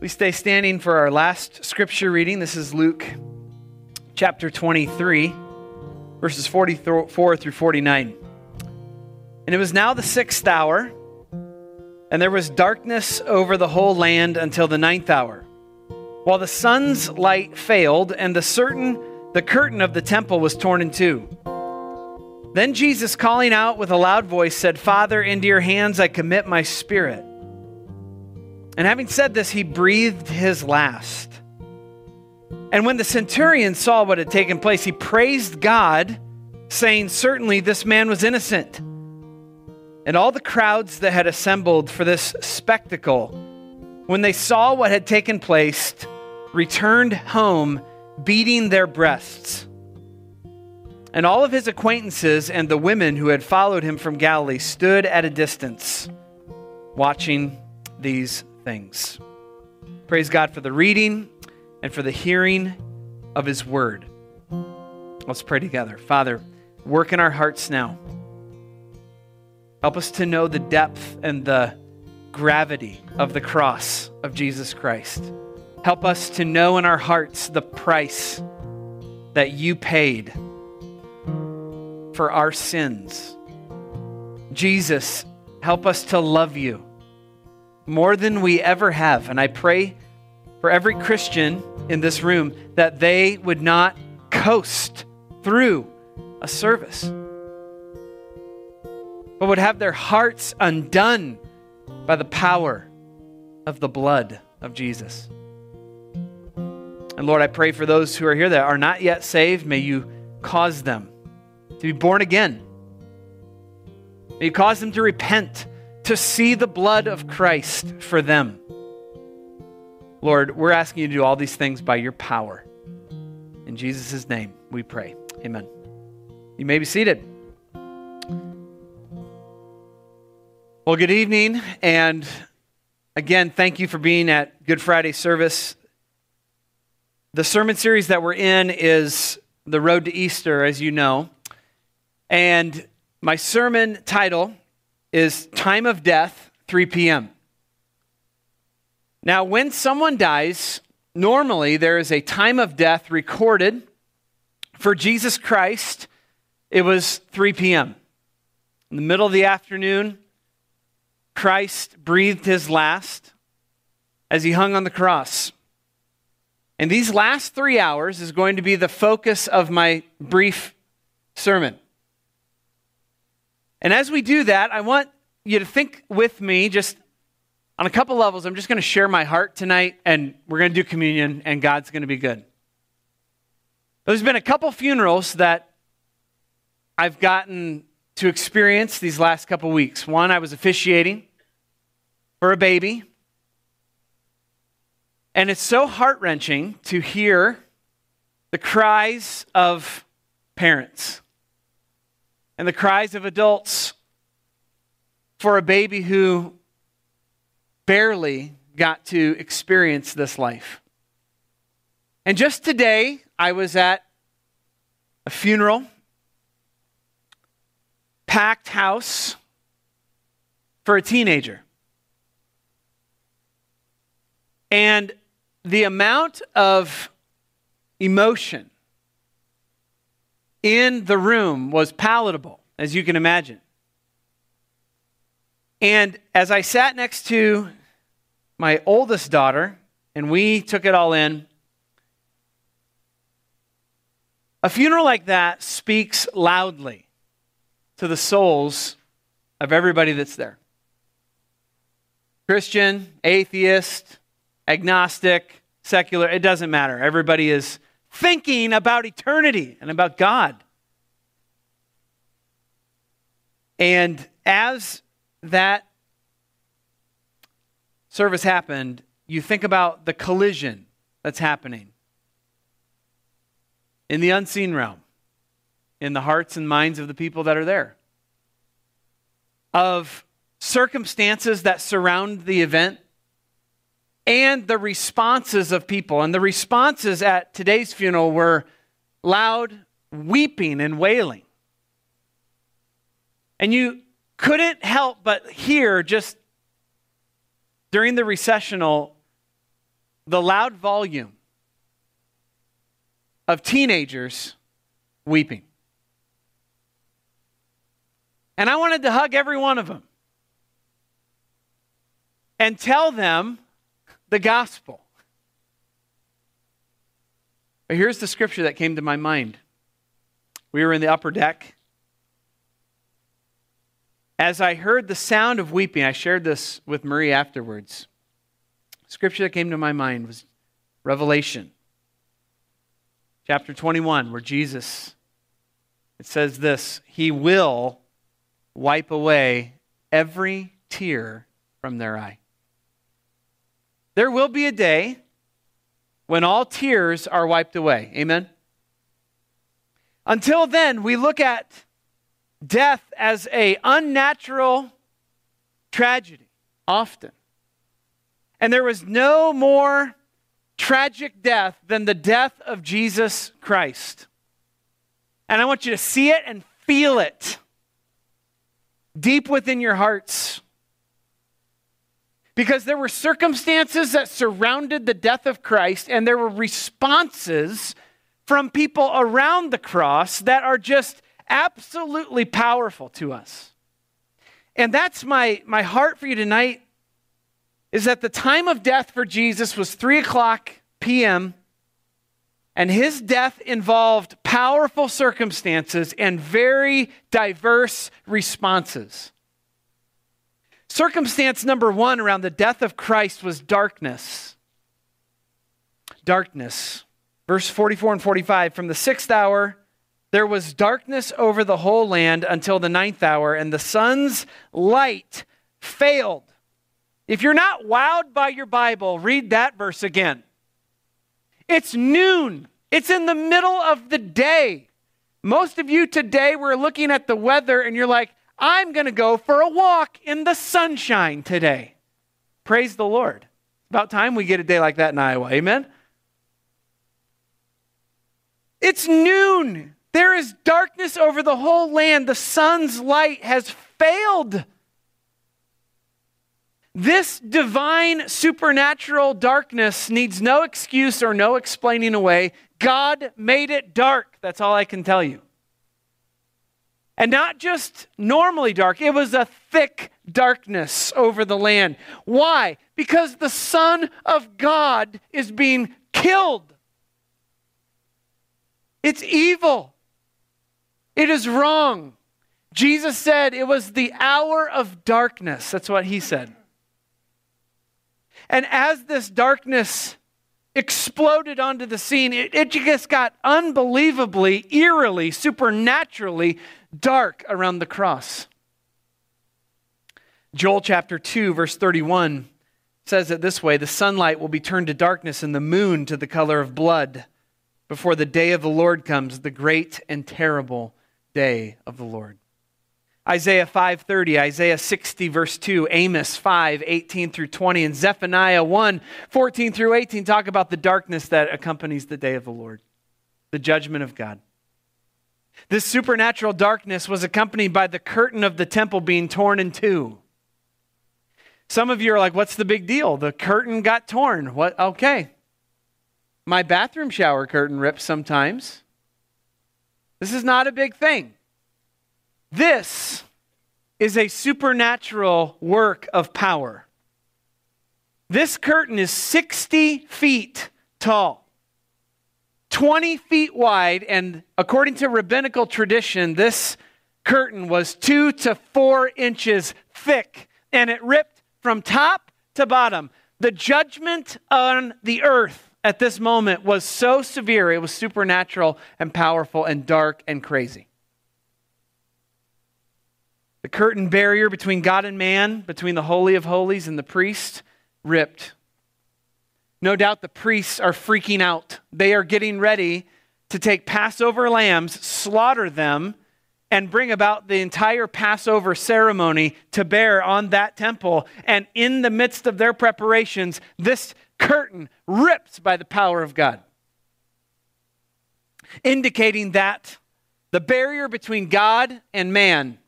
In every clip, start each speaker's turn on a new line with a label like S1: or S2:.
S1: We stay standing for our last scripture reading. This is Luke chapter 23, verses 44 through 49. And it was now the sixth hour, and there was darkness over the whole land until the ninth hour, while the sun's light failed, and the certain the curtain of the temple was torn in two. Then Jesus, calling out with a loud voice, said, Father, into your hands I commit my spirit. And having said this, he breathed his last. And when the centurion saw what had taken place, he praised God, saying, Certainly this man was innocent. And all the crowds that had assembled for this spectacle, when they saw what had taken place, returned home, beating their breasts. And all of his acquaintances and the women who had followed him from Galilee stood at a distance, watching these things. Praise God for the reading and for the hearing of His word. Let's pray together. Father, work in our hearts now. Help us to know the depth and the gravity of the cross of Jesus Christ. Help us to know in our hearts the price that you paid for our sins. Jesus, help us to love you more than we ever have. And I pray for every Christian in this room that they would not coast through a service, but would have their hearts undone by the power of the blood of Jesus. And Lord, I pray for those who are here that are not yet saved, may you cause them to be born again. May you cause them to repent to see the blood of Christ for them. Lord, we're asking you to do all these things by your power. In Jesus' name we pray. Amen. You may be seated. Well, good evening. And again, thank you for being at Good Friday service. The sermon series that we're in is The Road to Easter, as you know. And my sermon title is time of death, 3 p.m. Now, when someone dies, normally there is a time of death recorded. For Jesus Christ, it was 3 p.m. In the middle of the afternoon, Christ breathed his last as he hung on the cross. And these last three hours is going to be the focus of my brief sermon. And as we do that, I want you to think with me just on a couple levels. I'm just going to share my heart tonight, and we're going to do communion, and God's going to be good. There's been a couple funerals that I've gotten to experience these last couple weeks. One, I was officiating for a baby. And it's so heart wrenching to hear the cries of parents and the cries of adults for a baby who barely got to experience this life. And just today, I was at a funeral, packed house for a teenager. And the amount of emotion in the room was palatable, as you can imagine. And as I sat next to my oldest daughter, and we took it all in, a funeral like that speaks loudly to the souls of everybody that's there Christian, atheist, agnostic, secular, it doesn't matter. Everybody is thinking about eternity and about God. And as that service happened, you think about the collision that's happening in the unseen realm, in the hearts and minds of the people that are there, of circumstances that surround the event and the responses of people. And the responses at today's funeral were loud weeping and wailing. And you couldn't help but hear just during the recessional the loud volume of teenagers weeping. And I wanted to hug every one of them and tell them the gospel. But here's the scripture that came to my mind. We were in the upper deck. As I heard the sound of weeping, I shared this with Marie afterwards. Scripture that came to my mind was Revelation chapter 21, where Jesus, it says this He will wipe away every tear from their eye. There will be a day when all tears are wiped away. Amen? Until then, we look at death as a unnatural tragedy often. And there was no more tragic death than the death of Jesus Christ. And I want you to see it and feel it deep within your hearts. Because there were circumstances that surrounded the death of Christ, and there were responses from people around the cross that are just absolutely powerful to us. And that's my, my heart for you tonight is that the time of death for Jesus was 3 o'clock p.m., and his death involved powerful circumstances and very diverse responses. Circumstance number one around the death of Christ was darkness. Darkness. Verse 44 and 45 From the sixth hour, there was darkness over the whole land until the ninth hour, and the sun's light failed. If you're not wowed by your Bible, read that verse again. It's noon, it's in the middle of the day. Most of you today were looking at the weather and you're like, I'm going to go for a walk in the sunshine today. Praise the Lord. It's about time we get a day like that in Iowa. Amen. It's noon. There is darkness over the whole land. The sun's light has failed. This divine supernatural darkness needs no excuse or no explaining away. God made it dark. That's all I can tell you. And not just normally dark, it was a thick darkness over the land. Why? Because the Son of God is being killed. It's evil. It is wrong. Jesus said it was the hour of darkness. That's what he said. And as this darkness exploded onto the scene, it, it just got unbelievably, eerily, supernaturally dark around the cross. Joel chapter 2, verse 31 says it this way The sunlight will be turned to darkness and the moon to the color of blood before the day of the Lord comes, the great and terrible day of the Lord. Isaiah 5:30, Isaiah 60 verse 2, Amos 5, 18 through 20, and Zephaniah 1, 14 through 18 talk about the darkness that accompanies the day of the Lord, the judgment of God. This supernatural darkness was accompanied by the curtain of the temple being torn in two. Some of you are like, what's the big deal? The curtain got torn. What? Okay. My bathroom shower curtain rips sometimes. This is not a big thing. This is a supernatural work of power. This curtain is 60 feet tall, 20 feet wide, and according to rabbinical tradition, this curtain was two to four inches thick, and it ripped from top to bottom. The judgment on the earth at this moment was so severe, it was supernatural and powerful and dark and crazy. The curtain barrier between God and man, between the Holy of Holies and the priest, ripped. No doubt the priests are freaking out. They are getting ready to take Passover lambs, slaughter them, and bring about the entire Passover ceremony to bear on that temple. And in the midst of their preparations, this curtain rips by the power of God, indicating that the barrier between God and man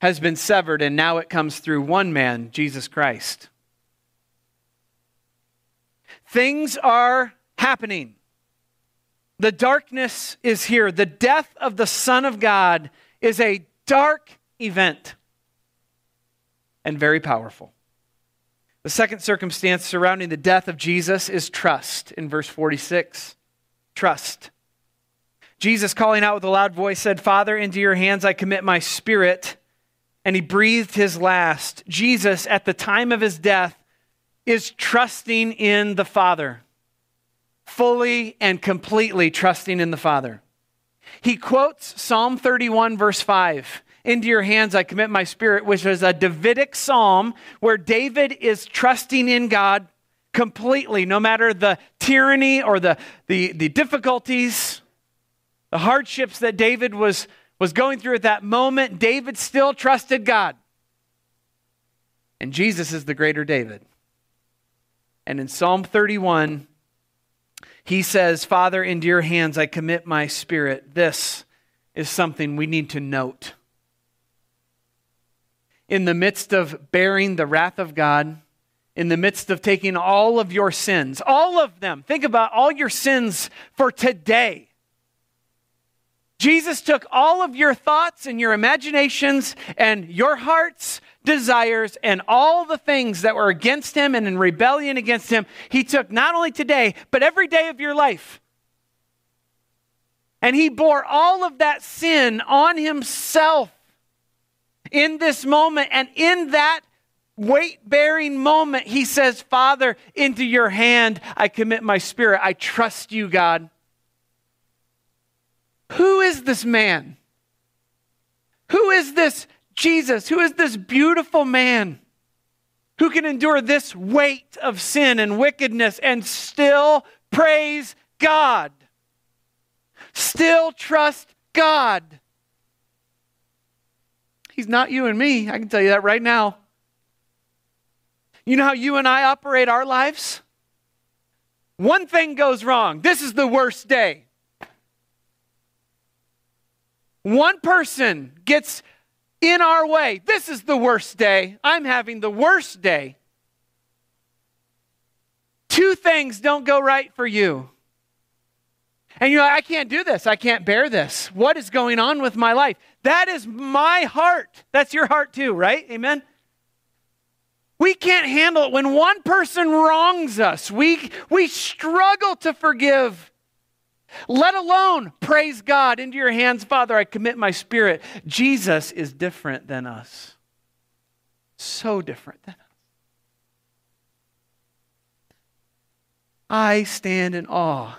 S1: has been severed, and now it comes through one man, Jesus Christ. Things are happening. The darkness is here. The death of the Son of God is a dark event and very powerful. The second circumstance surrounding the death of Jesus is trust in verse 46. Trust. Jesus, calling out with a loud voice, said, Father, into your hands I commit my spirit. And he breathed his last. Jesus, at the time of his death, is trusting in the Father, fully and completely trusting in the Father. He quotes Psalm 31, verse 5 into your hands I commit my spirit, which is a Davidic psalm where David is trusting in God completely, no matter the tyranny or the, the, the difficulties, the hardships that David was, was going through at that moment. David still trusted God. And Jesus is the greater David. And in Psalm 31, he says, Father, into your hands I commit my spirit. This is something we need to note in the midst of bearing the wrath of God, in the midst of taking all of your sins, all of them. Think about all your sins for today. Jesus took all of your thoughts and your imaginations and your heart's desires and all the things that were against him and in rebellion against him. He took not only today, but every day of your life. And he bore all of that sin on himself in this moment. And in that weight bearing moment, he says, Father, into your hand I commit my spirit. I trust you, God. Who is this man? Who is this Jesus? Who is this beautiful man who can endure this weight of sin and wickedness and still praise God? Still trust God. He's not you and me. I can tell you that right now. You know how you and I operate our lives? One thing goes wrong. This is the worst day. One person gets in our way. This is the worst day. I'm having the worst day. Two things don't go right for you. And you're like, I can't do this. I can't bear this. What is going on with my life? That is my heart. That's your heart too, right? Amen? We can't handle it. When one person wrongs us, we, we struggle to forgive. Let alone praise God into your hands, Father. I commit my spirit. Jesus is different than us. So different than us. I stand in awe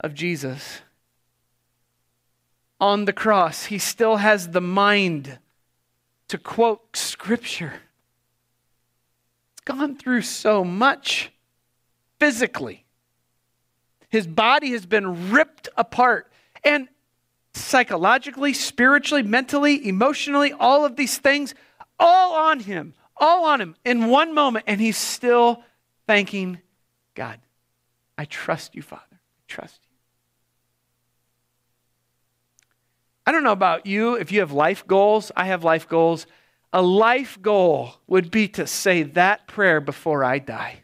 S1: of Jesus. On the cross, he still has the mind to quote Scripture. It's gone through so much physically. His body has been ripped apart. And psychologically, spiritually, mentally, emotionally, all of these things, all on him, all on him in one moment. And he's still thanking God. I trust you, Father. I trust you. I don't know about you, if you have life goals, I have life goals. A life goal would be to say that prayer before I die.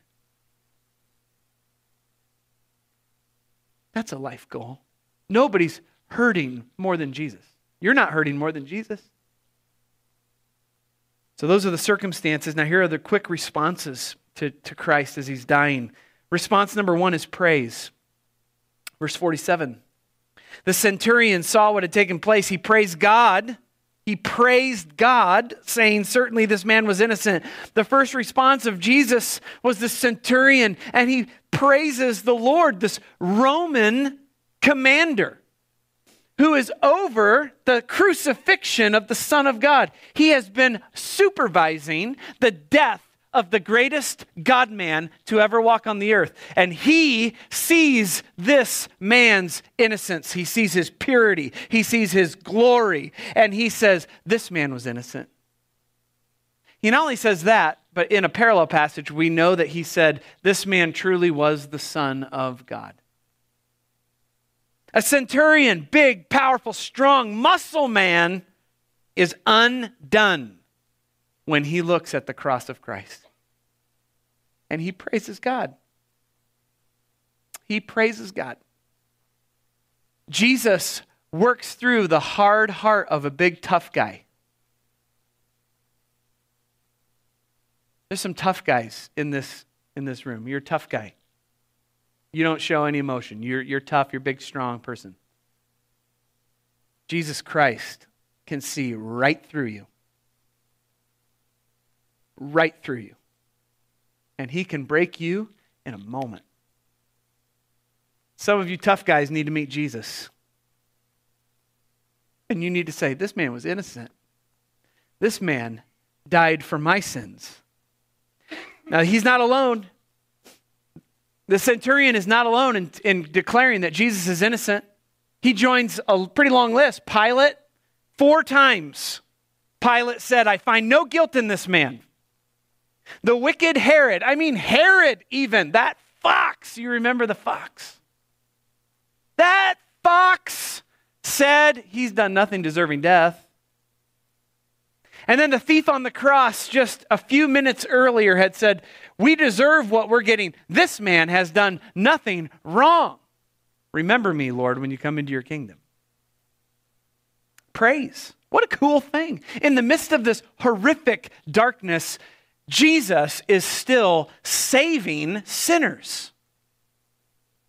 S1: That's a life goal. Nobody's hurting more than Jesus. You're not hurting more than Jesus. So, those are the circumstances. Now, here are the quick responses to, to Christ as he's dying. Response number one is praise. Verse 47 the centurion saw what had taken place. He praised God. He praised God, saying, Certainly this man was innocent. The first response of Jesus was the centurion, and he praises the Lord, this Roman commander who is over the crucifixion of the Son of God. He has been supervising the death of the greatest God man to ever walk on the earth. And he sees this man's innocence. He sees his purity. He sees his glory. And he says, This man was innocent. He not only says that, but in a parallel passage, we know that he said, This man truly was the Son of God. A centurion, big, powerful, strong, muscle man, is undone when he looks at the cross of Christ and he praises God. he praises God. Jesus works through the hard heart of a big, tough guy. There's some tough guys in this, in this room. You're a tough guy. You don't show any emotion. You're, you're tough. You're a big, strong person. Jesus Christ can see right through you. Right through you. And he can break you in a moment. Some of you tough guys need to meet Jesus. And you need to say, This man was innocent. This man died for my sins. Now, he's not alone. The centurion is not alone in, in declaring that Jesus is innocent. He joins a pretty long list. Pilate, four times, Pilate said, I find no guilt in this man. The wicked Herod, I mean, Herod, even, that fox, you remember the fox? That fox said he's done nothing deserving death. And then the thief on the cross, just a few minutes earlier, had said, We deserve what we're getting. This man has done nothing wrong. Remember me, Lord, when you come into your kingdom. Praise. What a cool thing. In the midst of this horrific darkness, Jesus is still saving sinners.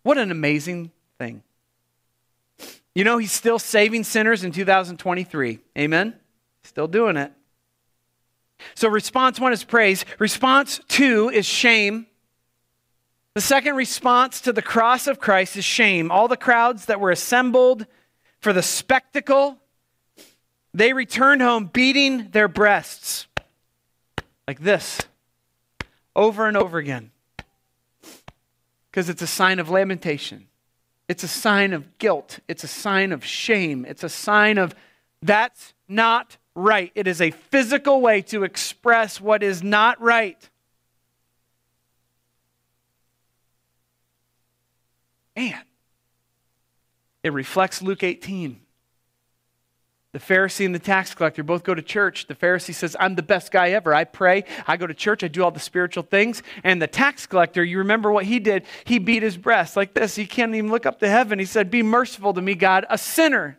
S1: What an amazing thing. You know, he's still saving sinners in 2023. Amen? Still doing it. So, response one is praise. Response two is shame. The second response to the cross of Christ is shame. All the crowds that were assembled for the spectacle, they returned home beating their breasts like this over and over again because it's a sign of lamentation. It's a sign of guilt. It's a sign of shame. It's a sign of that's not right. It is a physical way to express what is not right. Man, it reflects Luke 18. The Pharisee and the tax collector both go to church. The Pharisee says, I'm the best guy ever. I pray, I go to church, I do all the spiritual things. And the tax collector, you remember what he did? He beat his breast like this. He can't even look up to heaven. He said, Be merciful to me, God, a sinner.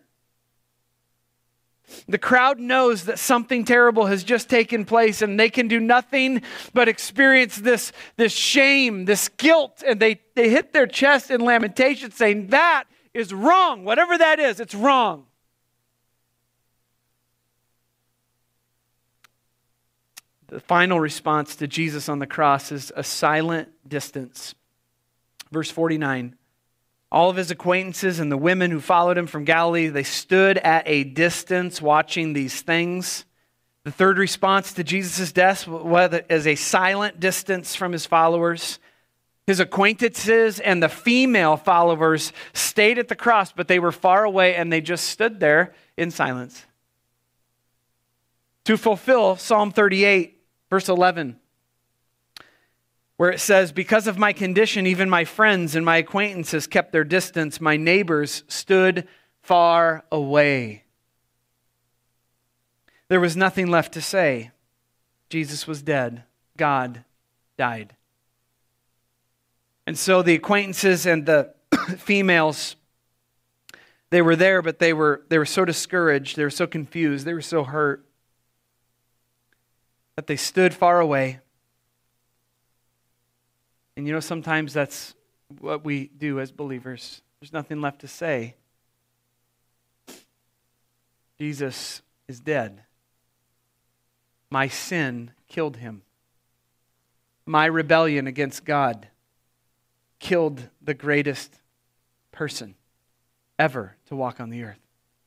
S1: The crowd knows that something terrible has just taken place and they can do nothing but experience this, this shame, this guilt, and they, they hit their chest in lamentation saying, That is wrong. Whatever that is, it's wrong. The final response to Jesus on the cross is a silent distance. Verse 49 all of his acquaintances and the women who followed him from Galilee, they stood at a distance watching these things. The third response to Jesus' death was as a silent distance from his followers. His acquaintances and the female followers stayed at the cross, but they were far away and they just stood there in silence. To fulfill Psalm 38, verse 11 where it says, Because of my condition, even my friends and my acquaintances kept their distance. My neighbors stood far away. There was nothing left to say. Jesus was dead. God died. And so the acquaintances and the females, they were there, but they were, they were so discouraged, they were so confused, they were so hurt that they stood far away. And you know, sometimes that's what we do as believers. There's nothing left to say. Jesus is dead. My sin killed him. My rebellion against God killed the greatest person ever to walk on the earth.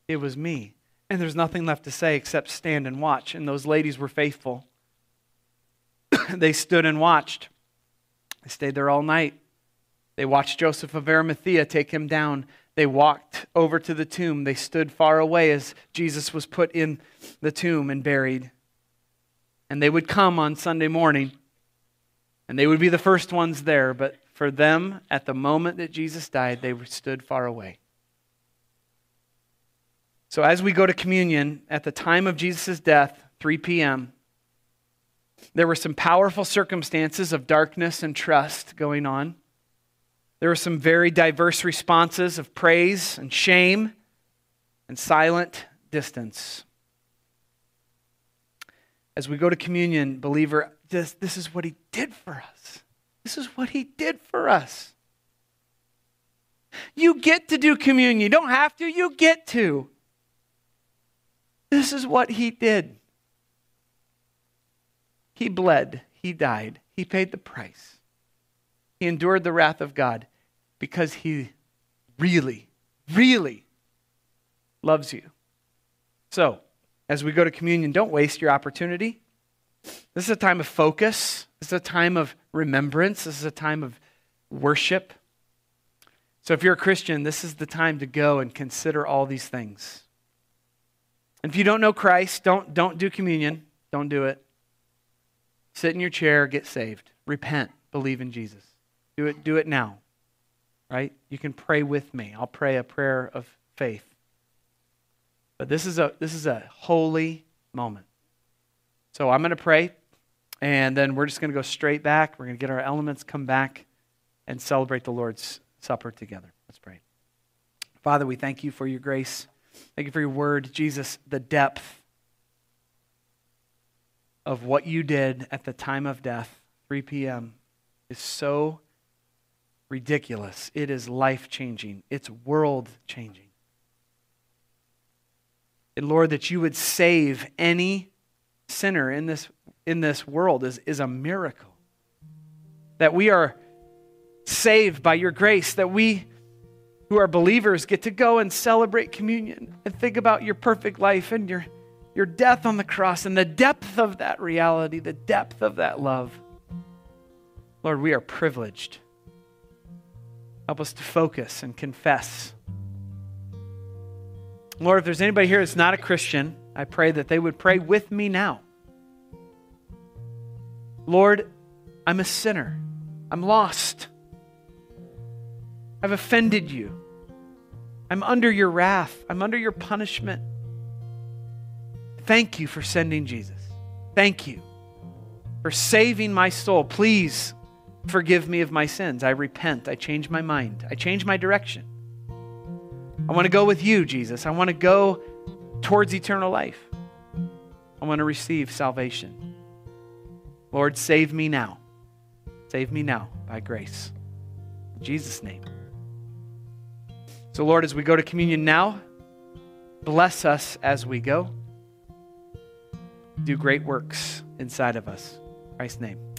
S1: It was me. And there's nothing left to say except stand and watch. And those ladies were faithful. they stood and watched. They stayed there all night. They watched Joseph of Arimathea take him down. They walked over to the tomb. They stood far away as Jesus was put in the tomb and buried. And they would come on Sunday morning, and they would be the first ones there. But for them, at the moment that Jesus died, they stood far away. So as we go to communion, at the time of Jesus' death, 3 p.m., there were some powerful circumstances of darkness and trust going on. There were some very diverse responses of praise and shame and silent distance. As we go to communion, believer, this, this is what he did for us. This is what he did for us. You get to do communion. You don't have to, you get to. This is what he did. He bled, he died, he paid the price. He endured the wrath of God because he really, really loves you. So, as we go to communion, don't waste your opportunity. This is a time of focus. This is a time of remembrance. This is a time of worship. So, if you're a Christian, this is the time to go and consider all these things. And if you don't know Christ, don't, don't do communion. Don't do it. Sit in your chair, get saved. Repent, believe in Jesus. Do it, do it now right? You can pray with me. I'll pray a prayer of faith. But this is a this is a holy moment. So I'm going to pray and then we're just going to go straight back. We're going to get our elements, come back and celebrate the Lord's supper together. Let's pray. Father, we thank you for your grace. Thank you for your word, Jesus, the depth of what you did at the time of death, 3 p.m., is so ridiculous. It is life changing, it's world changing. And Lord, that you would save any sinner in this, in this world is, is a miracle. That we are saved by your grace, that we who are believers get to go and celebrate communion and think about your perfect life and your, your death on the cross and the depth of that reality, the depth of that love. Lord, we are privileged Help us to focus and confess. Lord, if there's anybody here that's not a Christian, I pray that they would pray with me now. Lord, I'm a sinner. I'm lost. I've offended you. I'm under your wrath. I'm under your punishment. Thank you for sending Jesus. Thank you for saving my soul. Please Forgive me of my sins. I repent. I change my mind. I change my direction. I want to go with you, Jesus. I want to go towards eternal life. I want to receive salvation. Lord, save me now. Save me now by grace. In Jesus' name. So, Lord, as we go to communion now, bless us as we go. Do great works inside of us. In Christ's name.